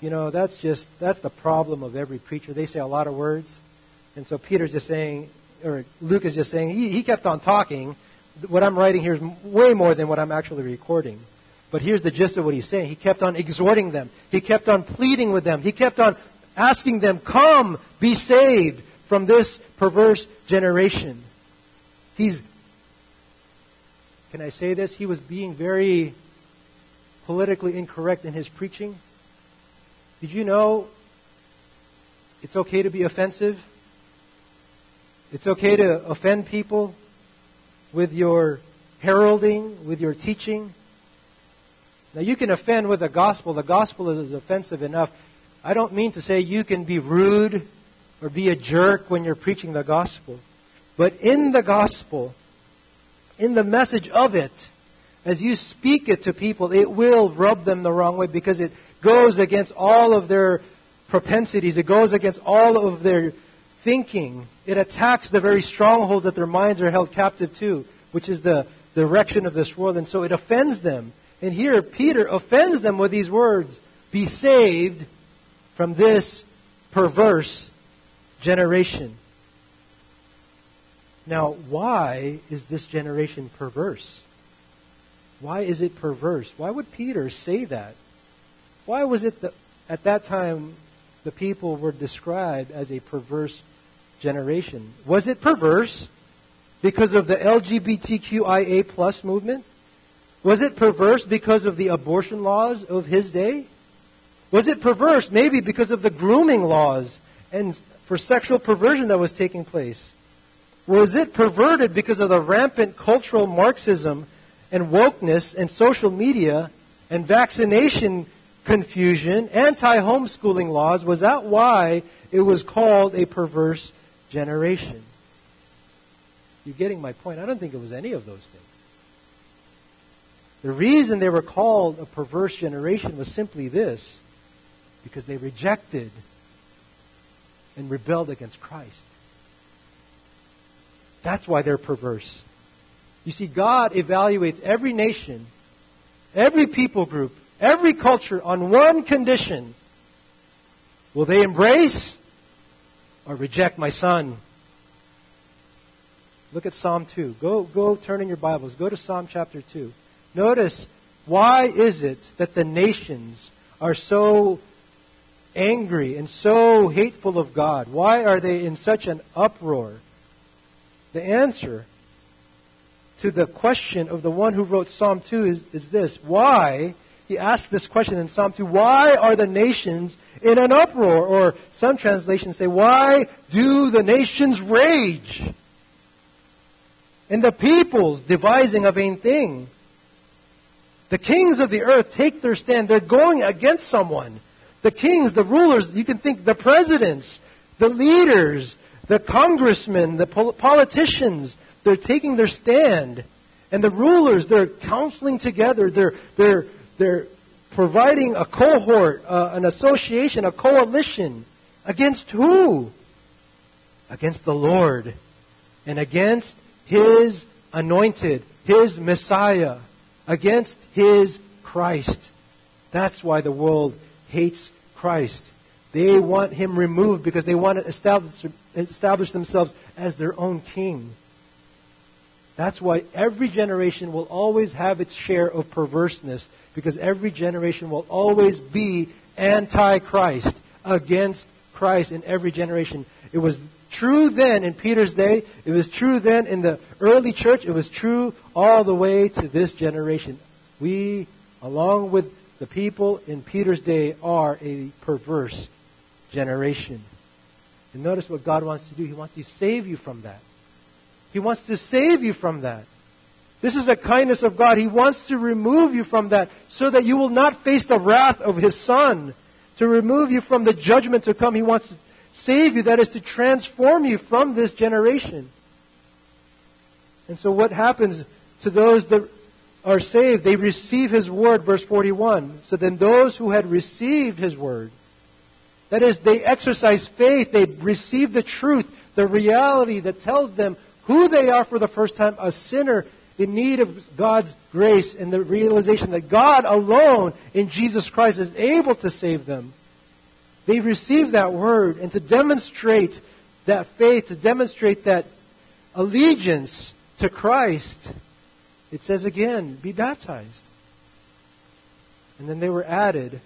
you know, that's just, that's the problem of every preacher. They say a lot of words. And so Peter's just saying, or Luke is just saying, he, he kept on talking. What I'm writing here is way more than what I'm actually recording. But here's the gist of what he's saying. He kept on exhorting them. He kept on pleading with them. He kept on asking them, come, be saved from this perverse generation. He's, can I say this? He was being very politically incorrect in his preaching. Did you know it's okay to be offensive? It's okay to offend people with your heralding, with your teaching. Now, you can offend with the gospel. The gospel is offensive enough. I don't mean to say you can be rude or be a jerk when you're preaching the gospel. But in the gospel, in the message of it, as you speak it to people, it will rub them the wrong way because it goes against all of their propensities. It goes against all of their thinking. It attacks the very strongholds that their minds are held captive to, which is the direction of this world. And so it offends them. And here, Peter offends them with these words Be saved from this perverse generation. Now, why is this generation perverse? Why is it perverse? Why would Peter say that? Why was it that at that time the people were described as a perverse generation? Was it perverse because of the LGBTQIA plus movement? Was it perverse because of the abortion laws of his day? Was it perverse maybe because of the grooming laws and for sexual perversion that was taking place? Was it perverted because of the rampant cultural Marxism and wokeness and social media and vaccination confusion, anti homeschooling laws? Was that why it was called a perverse generation? You're getting my point. I don't think it was any of those things. The reason they were called a perverse generation was simply this because they rejected and rebelled against Christ. That's why they're perverse. You see, God evaluates every nation, every people group, every culture on one condition. Will they embrace or reject my son. Look at Psalm 2. Go, go turn in your Bibles. Go to Psalm chapter 2. Notice why is it that the nations are so angry and so hateful of God? Why are they in such an uproar? The answer to the question of the one who wrote Psalm 2 is, is this. Why? He asked this question in Psalm 2. Why are the nations in an uproar? Or some translations say, Why do the nations rage? And the peoples devising a vain thing. The kings of the earth take their stand. They're going against someone. The kings, the rulers, you can think the presidents, the leaders, the congressmen, the politicians, they're taking their stand. And the rulers, they're counseling together. They're, they're, they're providing a cohort, uh, an association, a coalition. Against who? Against the Lord. And against His anointed, His Messiah. Against His Christ. That's why the world hates Christ. They want Him removed because they want to establish, establish themselves as their own king. That's why every generation will always have its share of perverseness, because every generation will always be anti-Christ, against Christ in every generation. It was true then in Peter's day. It was true then in the early church. It was true all the way to this generation. We, along with the people in Peter's day, are a perverse generation. And notice what God wants to do. He wants to save you from that. He wants to save you from that. This is the kindness of God. He wants to remove you from that so that you will not face the wrath of His Son. To remove you from the judgment to come. He wants to save you. That is to transform you from this generation. And so what happens to those that are saved? They receive His word, verse 41. So then those who had received His word, that is, they exercise faith, they receive the truth, the reality that tells them who they are for the first time, a sinner in need of God's grace and the realization that God alone in Jesus Christ is able to save them. They receive that word and to demonstrate that faith, to demonstrate that allegiance to Christ, it says again, be baptized. And then they were added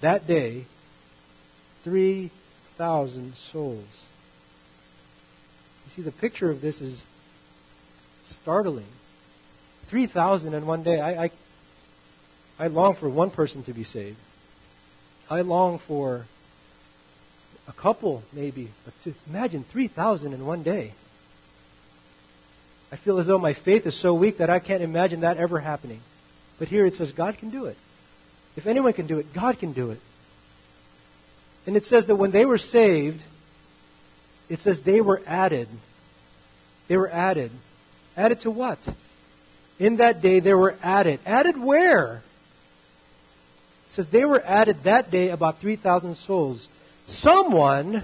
that day 3,000 souls. You see, the picture of this is startling. 3,000 in one day. I, I, I long for one person to be saved. I long for a couple, maybe. But to imagine 3,000 in one day. I feel as though my faith is so weak that I can't imagine that ever happening. But here it says God can do it. If anyone can do it, God can do it. And it says that when they were saved, it says they were added. They were added. Added to what? In that day they were added. Added where? It says they were added that day about 3,000 souls. Someone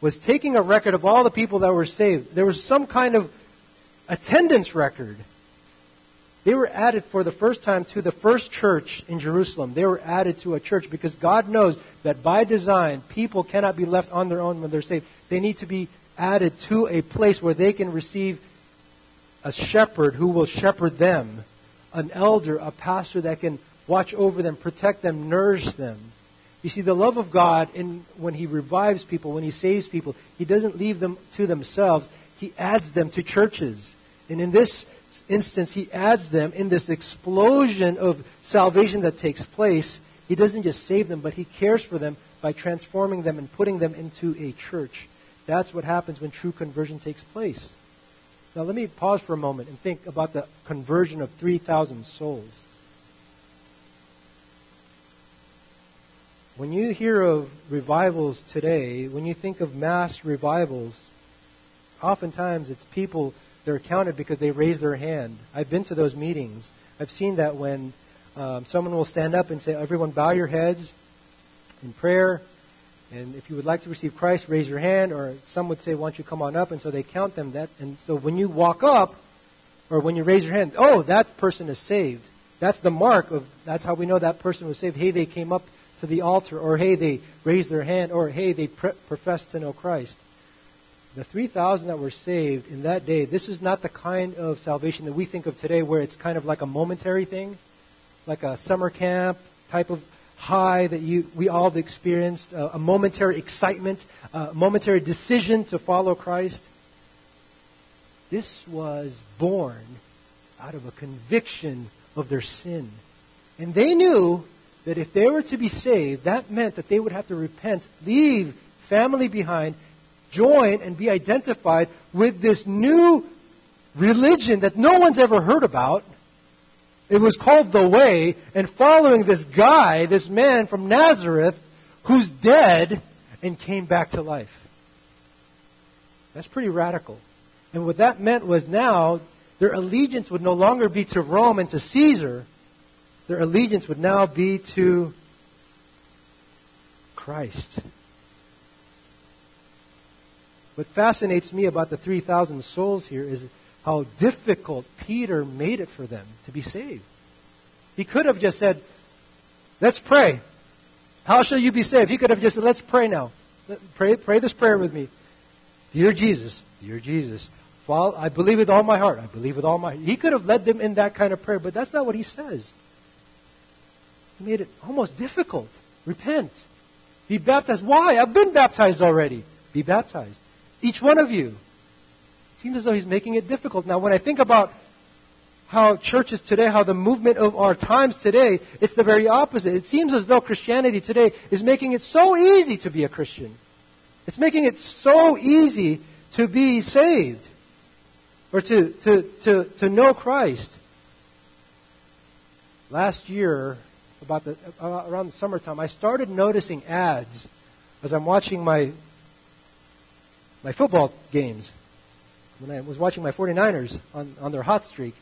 was taking a record of all the people that were saved. There was some kind of attendance record. They were added for the first time to the first church in Jerusalem. They were added to a church because God knows that by design, people cannot be left on their own when they're saved. They need to be added to a place where they can receive a shepherd who will shepherd them, an elder, a pastor that can watch over them, protect them, nourish them. You see, the love of God, in, when He revives people, when He saves people, He doesn't leave them to themselves. He adds them to churches. And in this instance, he adds them in this explosion of salvation that takes place. He doesn't just save them, but he cares for them by transforming them and putting them into a church. That's what happens when true conversion takes place. Now, let me pause for a moment and think about the conversion of 3,000 souls. When you hear of revivals today, when you think of mass revivals, oftentimes it's people that are counted because they raise their hand. I've been to those meetings. I've seen that when um, someone will stand up and say, "Everyone, bow your heads in prayer." And if you would like to receive Christ, raise your hand. Or some would say, "Why don't you come on up?" And so they count them. That and so when you walk up, or when you raise your hand, oh, that person is saved. That's the mark of. That's how we know that person was saved. Hey, they came up to the altar, or hey, they raised their hand, or hey, they pre- professed to know Christ. The 3,000 that were saved in that day, this is not the kind of salvation that we think of today where it's kind of like a momentary thing, like a summer camp type of high that you, we all have experienced, uh, a momentary excitement, a momentary decision to follow Christ. This was born out of a conviction of their sin. And they knew that if they were to be saved, that meant that they would have to repent, leave family behind, join and be identified with this new religion that no one's ever heard about. It was called the Way, and following this guy, this man from Nazareth, who's dead and came back to life. That's pretty radical. And what that meant was now their allegiance would no longer be to Rome and to Caesar. Their allegiance would now be to Christ. What fascinates me about the 3,000 souls here is how difficult Peter made it for them to be saved. He could have just said, Let's pray. How shall you be saved? He could have just said, Let's pray now. Pray, pray this prayer with me. Dear Jesus, dear Jesus, I believe with all my heart. I believe with all my He could have led them in that kind of prayer, but that's not what he says. He made it almost difficult. Repent. Be baptized. Why? I've been baptized already. Be baptized. Each one of you. It seems as though he's making it difficult. Now, when I think about how churches today, how the movement of our times today, it's the very opposite. It seems as though Christianity today is making it so easy to be a Christian. It's making it so easy to be saved or to, to, to, to know Christ. Last year, about the, uh, around the summertime, I started noticing ads as I'm watching my my football games when I was watching my 49ers on, on their hot streak.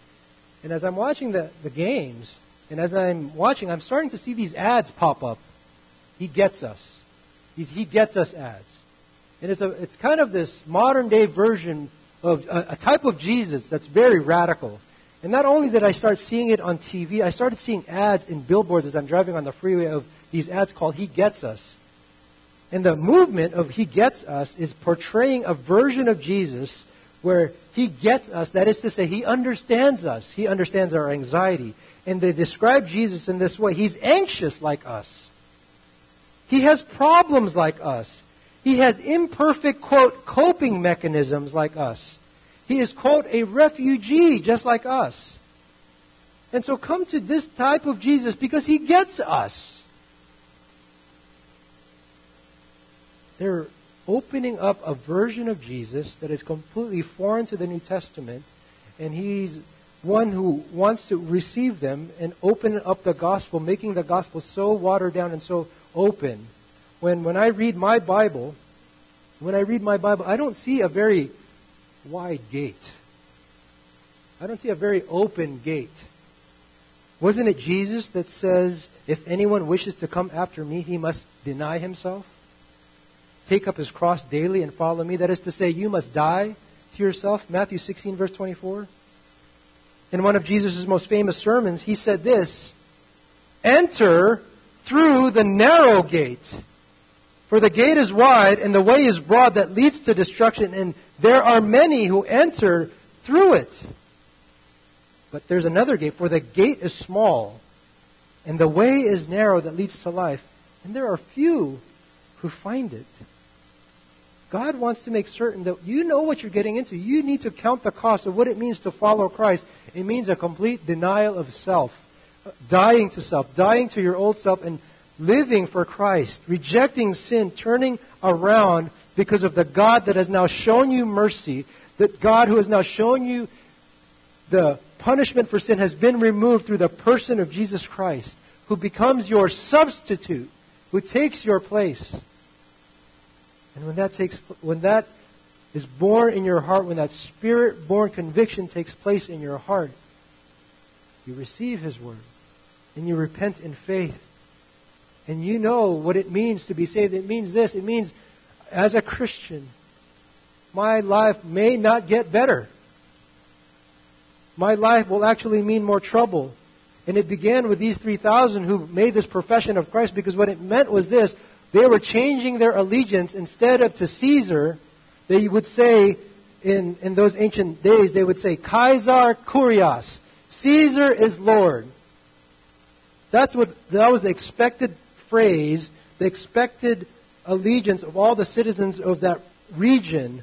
And as I'm watching the, the games, and as I'm watching, I'm starting to see these ads pop up. He gets us. He's, he gets us ads. And it's, a, it's kind of this modern day version of a, a type of Jesus that's very radical. And not only did I start seeing it on TV, I started seeing ads in billboards as I'm driving on the freeway of these ads called He Gets Us. And the movement of He Gets Us is portraying a version of Jesus where He gets us. That is to say, He understands us. He understands our anxiety. And they describe Jesus in this way He's anxious like us, He has problems like us. He has imperfect, quote, coping mechanisms like us. He is, quote, a refugee just like us. And so come to this type of Jesus because he gets us. They're opening up a version of Jesus that is completely foreign to the New Testament, and he's one who wants to receive them and open up the gospel, making the gospel so watered down and so open. When when I read my Bible, when I read my Bible, I don't see a very wide gate. I don't see a very open gate. Wasn't it Jesus that says, if anyone wishes to come after me, he must deny himself? take up his cross daily and follow me. That is to say, you must die to yourself. Matthew 16, verse 24. In one of Jesus' most famous sermons, he said this Enter through the narrow gate. For the gate is wide and the way is broad that leads to destruction, and there are many who enter through it. But there's another gate, for the gate is small and the way is narrow that leads to life, and there are few who find it. God wants to make certain that you know what you're getting into. You need to count the cost of what it means to follow Christ. It means a complete denial of self, dying to self, dying to your old self, and living for Christ, rejecting sin, turning around because of the God that has now shown you mercy, that God who has now shown you the punishment for sin has been removed through the person of Jesus Christ, who becomes your substitute, who takes your place. And when that takes, when that is born in your heart, when that spirit-born conviction takes place in your heart, you receive His word and you repent in faith. And you know what it means to be saved. It means this. It means, as a Christian, my life may not get better. My life will actually mean more trouble. And it began with these 3,000 who made this profession of Christ because what it meant was this. They were changing their allegiance instead of to Caesar, they would say in, in those ancient days, they would say, Caesar Kurios. Caesar is Lord. That's what, that was the expected phrase, the expected allegiance of all the citizens of that region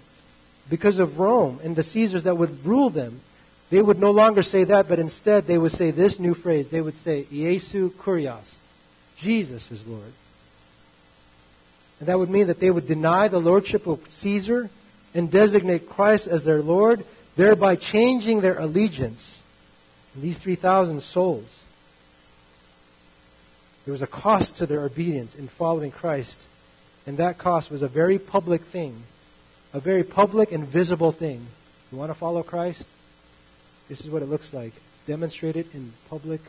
because of Rome and the Caesars that would rule them. They would no longer say that, but instead they would say this new phrase. They would say, Iesu Kurios. Jesus is Lord. And that would mean that they would deny the lordship of Caesar and designate Christ as their Lord, thereby changing their allegiance. These 3,000 souls. There was a cost to their obedience in following Christ, and that cost was a very public thing, a very public and visible thing. You want to follow Christ? This is what it looks like. Demonstrate it in public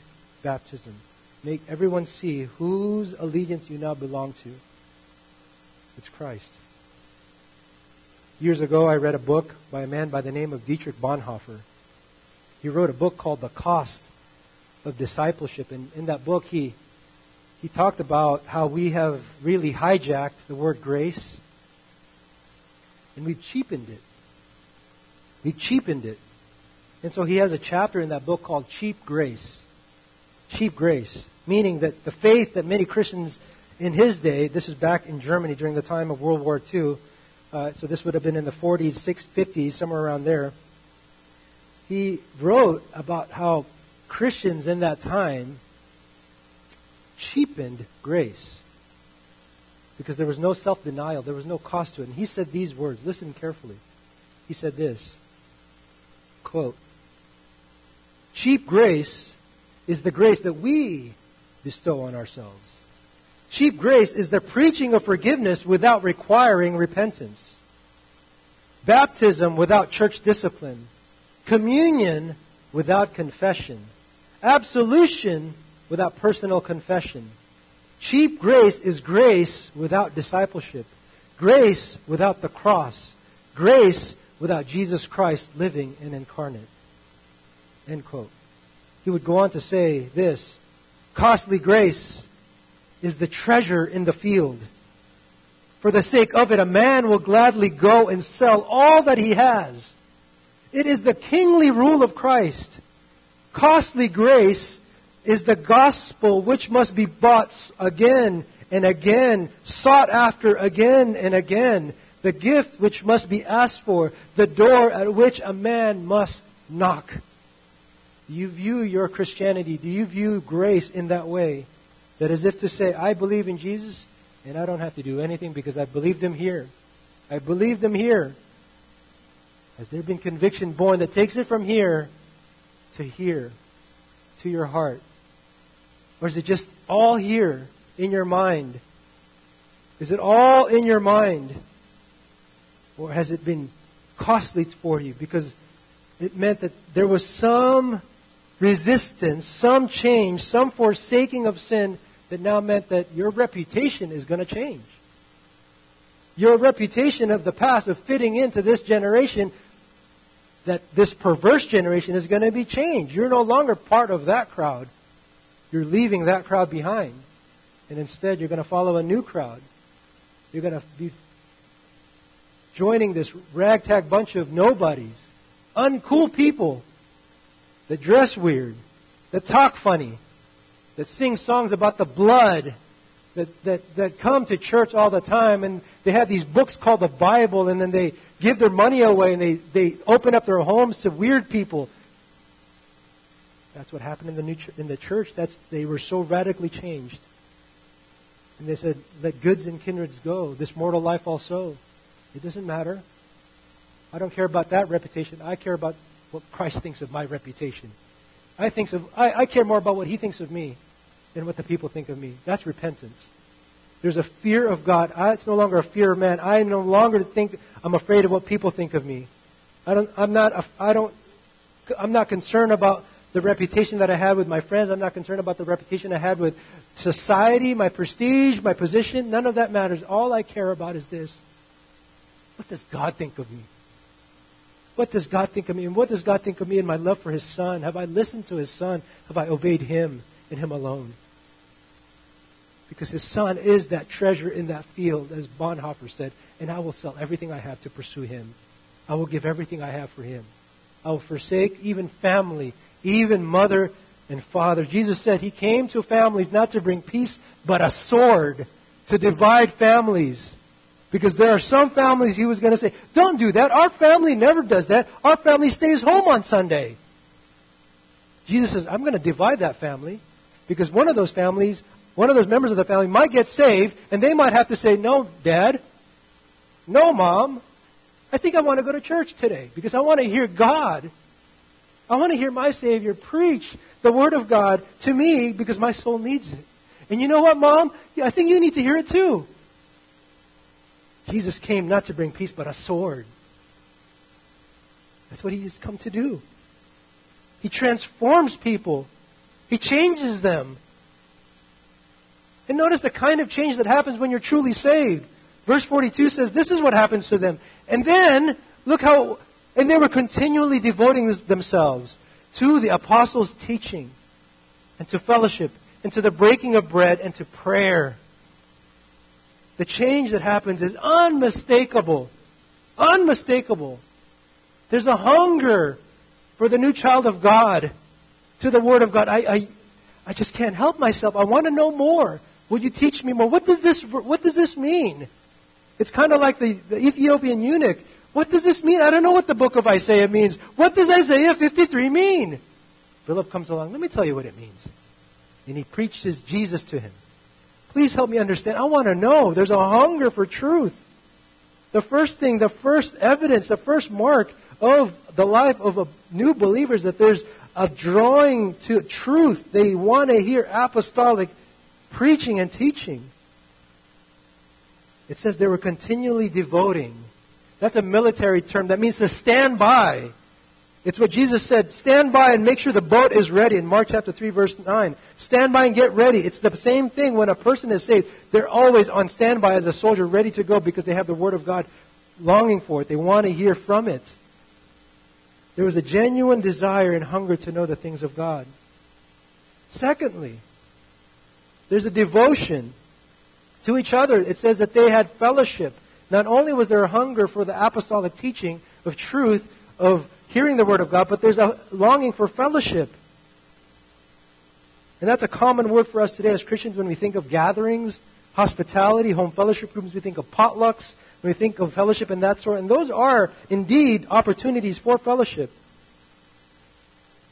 baptism. Make everyone see whose allegiance you now belong to. It's Christ. Years ago, I read a book by a man by the name of Dietrich Bonhoeffer. He wrote a book called The Cost of Discipleship. And in that book, he, he talked about how we have really hijacked the word grace and we've cheapened it. We've cheapened it. And so he has a chapter in that book called Cheap Grace. Cheap grace. Meaning that the faith that many Christians in his day, this is back in Germany during the time of World War II, uh, so this would have been in the 40s, 60s, 50s, somewhere around there. He wrote about how Christians in that time cheapened grace because there was no self denial, there was no cost to it. And he said these words listen carefully. He said this quote, Cheap grace is the grace that we bestow on ourselves. Cheap grace is the preaching of forgiveness without requiring repentance. Baptism without church discipline. Communion without confession. Absolution without personal confession. Cheap grace is grace without discipleship. Grace without the cross. Grace without Jesus Christ living and incarnate. End quote. He would go on to say this Costly grace is the treasure in the field. For the sake of it, a man will gladly go and sell all that he has. It is the kingly rule of Christ. Costly grace is the gospel which must be bought again and again, sought after again and again. The gift which must be asked for, the door at which a man must knock. Do you view your Christianity, do you view grace in that way? That as if to say, I believe in Jesus and I don't have to do anything because I believe them here. I believe them here. Has there been conviction born that takes it from here to here, to your heart? Or is it just all here in your mind? Is it all in your mind? Or has it been costly for you because it meant that there was some resistance, some change, some forsaking of sin that now meant that your reputation is going to change. Your reputation of the past, of fitting into this generation, that this perverse generation is going to be changed. You're no longer part of that crowd. You're leaving that crowd behind. And instead, you're going to follow a new crowd. You're going to be joining this ragtag bunch of nobodies, uncool people that dress weird, that talk funny, that sing songs about the blood, that, that, that come to church all the time, and they have these books called the Bible, and then they give their money away, and they, they open up their homes to weird people. That's what happened in the, new ch- in the church. That's, they were so radically changed. And they said, let goods and kindreds go, this mortal life also. It doesn't matter. I don't care about that reputation. I care about what Christ thinks of my reputation. I, think of, I, I care more about what he thinks of me than what the people think of me. That's repentance. There's a fear of God. I, it's no longer a fear of man. I no longer think I'm afraid of what people think of me. I don't, I'm not, I don't, I'm not concerned about the reputation that I had with my friends. I'm not concerned about the reputation I had with society, my prestige, my position. None of that matters. All I care about is this. What does God think of me? What does God think of me? And what does God think of me and my love for His Son? Have I listened to His Son? Have I obeyed Him and Him alone? Because His Son is that treasure in that field, as Bonhoeffer said, and I will sell everything I have to pursue Him. I will give everything I have for Him. I will forsake even family, even mother and father. Jesus said He came to families not to bring peace, but a sword to divide families. Because there are some families he was going to say, don't do that. Our family never does that. Our family stays home on Sunday. Jesus says, I'm going to divide that family because one of those families, one of those members of the family might get saved and they might have to say, no, dad. No, mom. I think I want to go to church today because I want to hear God. I want to hear my Savior preach the Word of God to me because my soul needs it. And you know what, mom? I think you need to hear it too. Jesus came not to bring peace, but a sword. That's what he has come to do. He transforms people. He changes them. And notice the kind of change that happens when you're truly saved. Verse 42 says, This is what happens to them. And then, look how, and they were continually devoting themselves to the apostles' teaching, and to fellowship, and to the breaking of bread, and to prayer the change that happens is unmistakable. Unmistakable. There's a hunger for the new child of God to the Word of God. I, I, I just can't help myself. I want to know more. Would you teach me more? What does this, what does this mean? It's kind of like the, the Ethiopian eunuch. What does this mean? I don't know what the book of Isaiah means. What does Isaiah 53 mean? Philip comes along. Let me tell you what it means. And he preaches Jesus to him. Please help me understand. I want to know. There's a hunger for truth. The first thing, the first evidence, the first mark of the life of a new believer is that there's a drawing to truth. They want to hear apostolic preaching and teaching. It says they were continually devoting. That's a military term. That means to stand by. It's what Jesus said, stand by and make sure the boat is ready in Mark chapter 3 verse 9. Stand by and get ready. It's the same thing when a person is saved. They're always on standby as a soldier ready to go because they have the word of God longing for it. They want to hear from it. There was a genuine desire and hunger to know the things of God. Secondly, there's a devotion to each other. It says that they had fellowship. Not only was there a hunger for the apostolic teaching of truth, of hearing the Word of God, but there's a longing for fellowship. And that's a common word for us today as Christians when we think of gatherings, hospitality, home fellowship groups, we think of potlucks, we think of fellowship and that sort. And those are indeed opportunities for fellowship.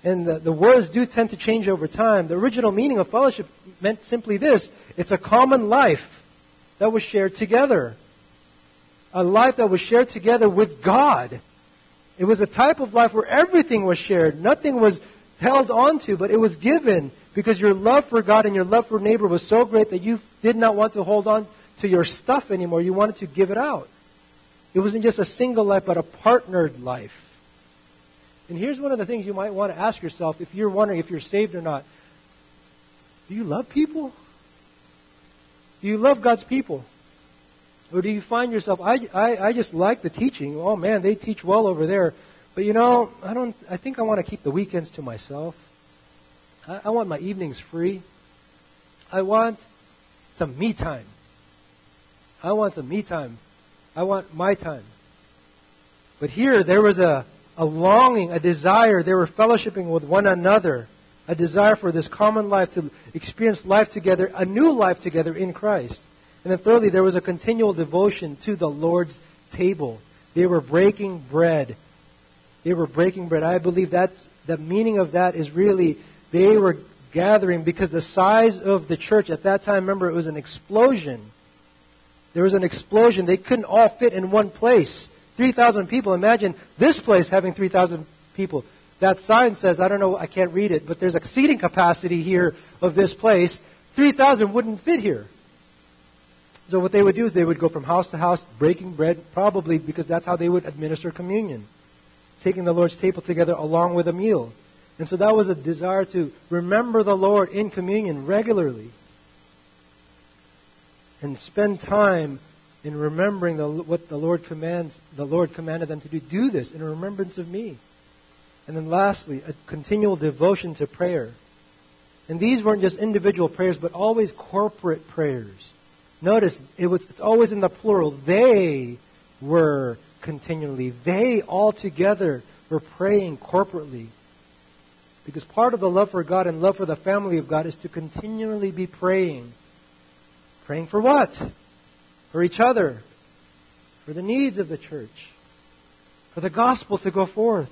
And the, the words do tend to change over time. The original meaning of fellowship meant simply this it's a common life that was shared together. A life that was shared together with God. It was a type of life where everything was shared. Nothing was held onto, but it was given because your love for God and your love for neighbor was so great that you did not want to hold on to your stuff anymore. You wanted to give it out. It wasn't just a single life, but a partnered life. And here's one of the things you might want to ask yourself if you're wondering if you're saved or not. Do you love people? Do you love God's people? Or do you find yourself, I, I, I just like the teaching. Oh man, they teach well over there. But you know, I don't, I think I want to keep the weekends to myself. I, I want my evenings free. I want some me time. I want some me time. I want my time. But here, there was a, a longing, a desire. They were fellowshipping with one another. A desire for this common life to experience life together, a new life together in Christ. And then thirdly, there was a continual devotion to the Lord's table. They were breaking bread. They were breaking bread. I believe that the meaning of that is really they were gathering because the size of the church at that time, remember, it was an explosion. There was an explosion. They couldn't all fit in one place. 3,000 people. Imagine this place having 3,000 people. That sign says, I don't know, I can't read it, but there's a seating capacity here of this place. 3,000 wouldn't fit here. So what they would do is they would go from house to house breaking bread, probably because that's how they would administer communion, taking the Lord's table together along with a meal. And so that was a desire to remember the Lord in communion regularly and spend time in remembering the, what the Lord commands, the Lord commanded them to do. Do this in remembrance of me. And then lastly, a continual devotion to prayer. And these weren't just individual prayers, but always corporate prayers. Notice it was it's always in the plural. They were continually. They all together were praying corporately. Because part of the love for God and love for the family of God is to continually be praying. Praying for what? For each other. For the needs of the church. For the gospel to go forth.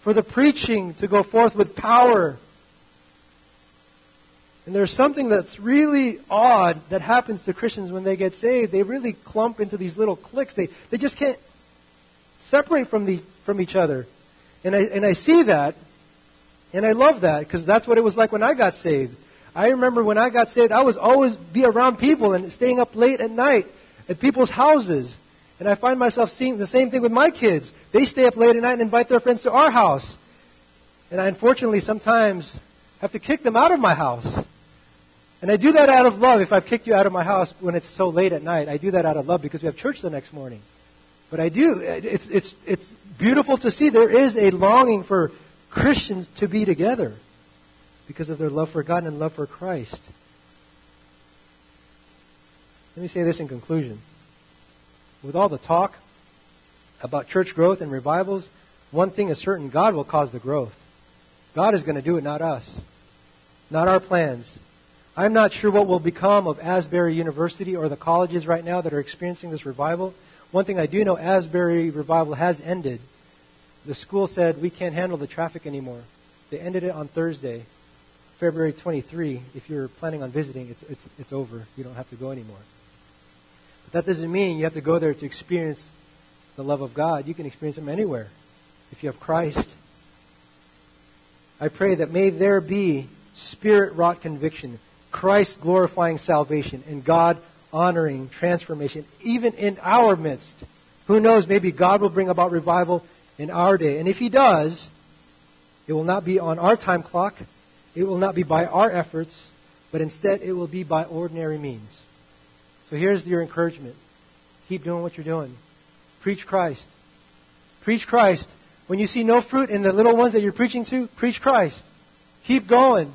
For the preaching to go forth with power. And there's something that's really odd that happens to Christians when they get saved. They really clump into these little cliques. They, they just can't separate from, the, from each other. And I, and I see that, and I love that, because that's what it was like when I got saved. I remember when I got saved, I was always be around people and staying up late at night at people's houses. And I find myself seeing the same thing with my kids. They stay up late at night and invite their friends to our house. And I unfortunately sometimes have to kick them out of my house. And I do that out of love. If I've kicked you out of my house when it's so late at night, I do that out of love because we have church the next morning. But I do. It's, it's, it's beautiful to see there is a longing for Christians to be together because of their love for God and love for Christ. Let me say this in conclusion. With all the talk about church growth and revivals, one thing is certain God will cause the growth. God is going to do it, not us. Not our plans. I'm not sure what will become of Asbury University or the colleges right now that are experiencing this revival. One thing I do know, Asbury revival has ended. The school said we can't handle the traffic anymore. They ended it on Thursday, February 23. If you're planning on visiting, it's, it's, it's over. You don't have to go anymore. But that doesn't mean you have to go there to experience the love of God. You can experience Him anywhere if you have Christ. I pray that may there be spirit wrought conviction Christ glorifying salvation and God honoring transformation, even in our midst. Who knows, maybe God will bring about revival in our day. And if He does, it will not be on our time clock, it will not be by our efforts, but instead it will be by ordinary means. So here's your encouragement keep doing what you're doing. Preach Christ. Preach Christ. When you see no fruit in the little ones that you're preaching to, preach Christ. Keep going.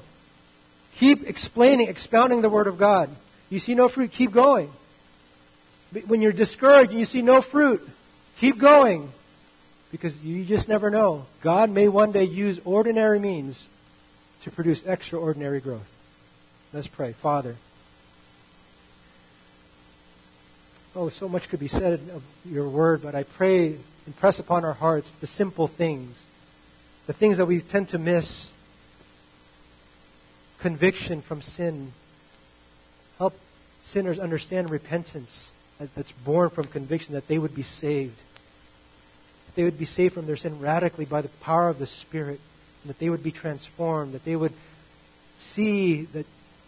Keep explaining, expounding the Word of God. You see no fruit, keep going. When you're discouraged and you see no fruit, keep going. Because you just never know. God may one day use ordinary means to produce extraordinary growth. Let's pray. Father. Oh, so much could be said of your word, but I pray, impress upon our hearts the simple things, the things that we tend to miss conviction from sin. Help sinners understand repentance that's born from conviction, that they would be saved. That they would be saved from their sin radically by the power of the Spirit, and that they would be transformed, that they would see that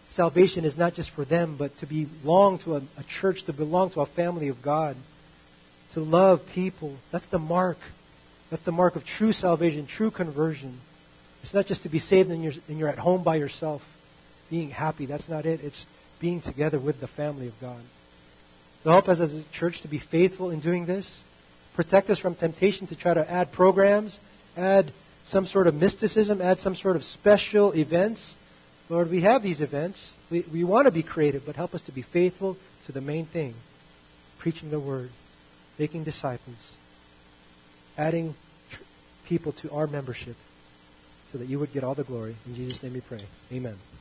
salvation is not just for them, but to belong to a, a church, to belong to a family of God, to love people. That's the mark. That's the mark of true salvation, true conversion. It's not just to be saved and you're, and you're at home by yourself, being happy. That's not it. It's being together with the family of God. So help us as a church to be faithful in doing this. Protect us from temptation to try to add programs, add some sort of mysticism, add some sort of special events. Lord, we have these events. We, we want to be creative, but help us to be faithful to the main thing preaching the word, making disciples, adding tr- people to our membership so that you would get all the glory. In Jesus' name we pray. Amen.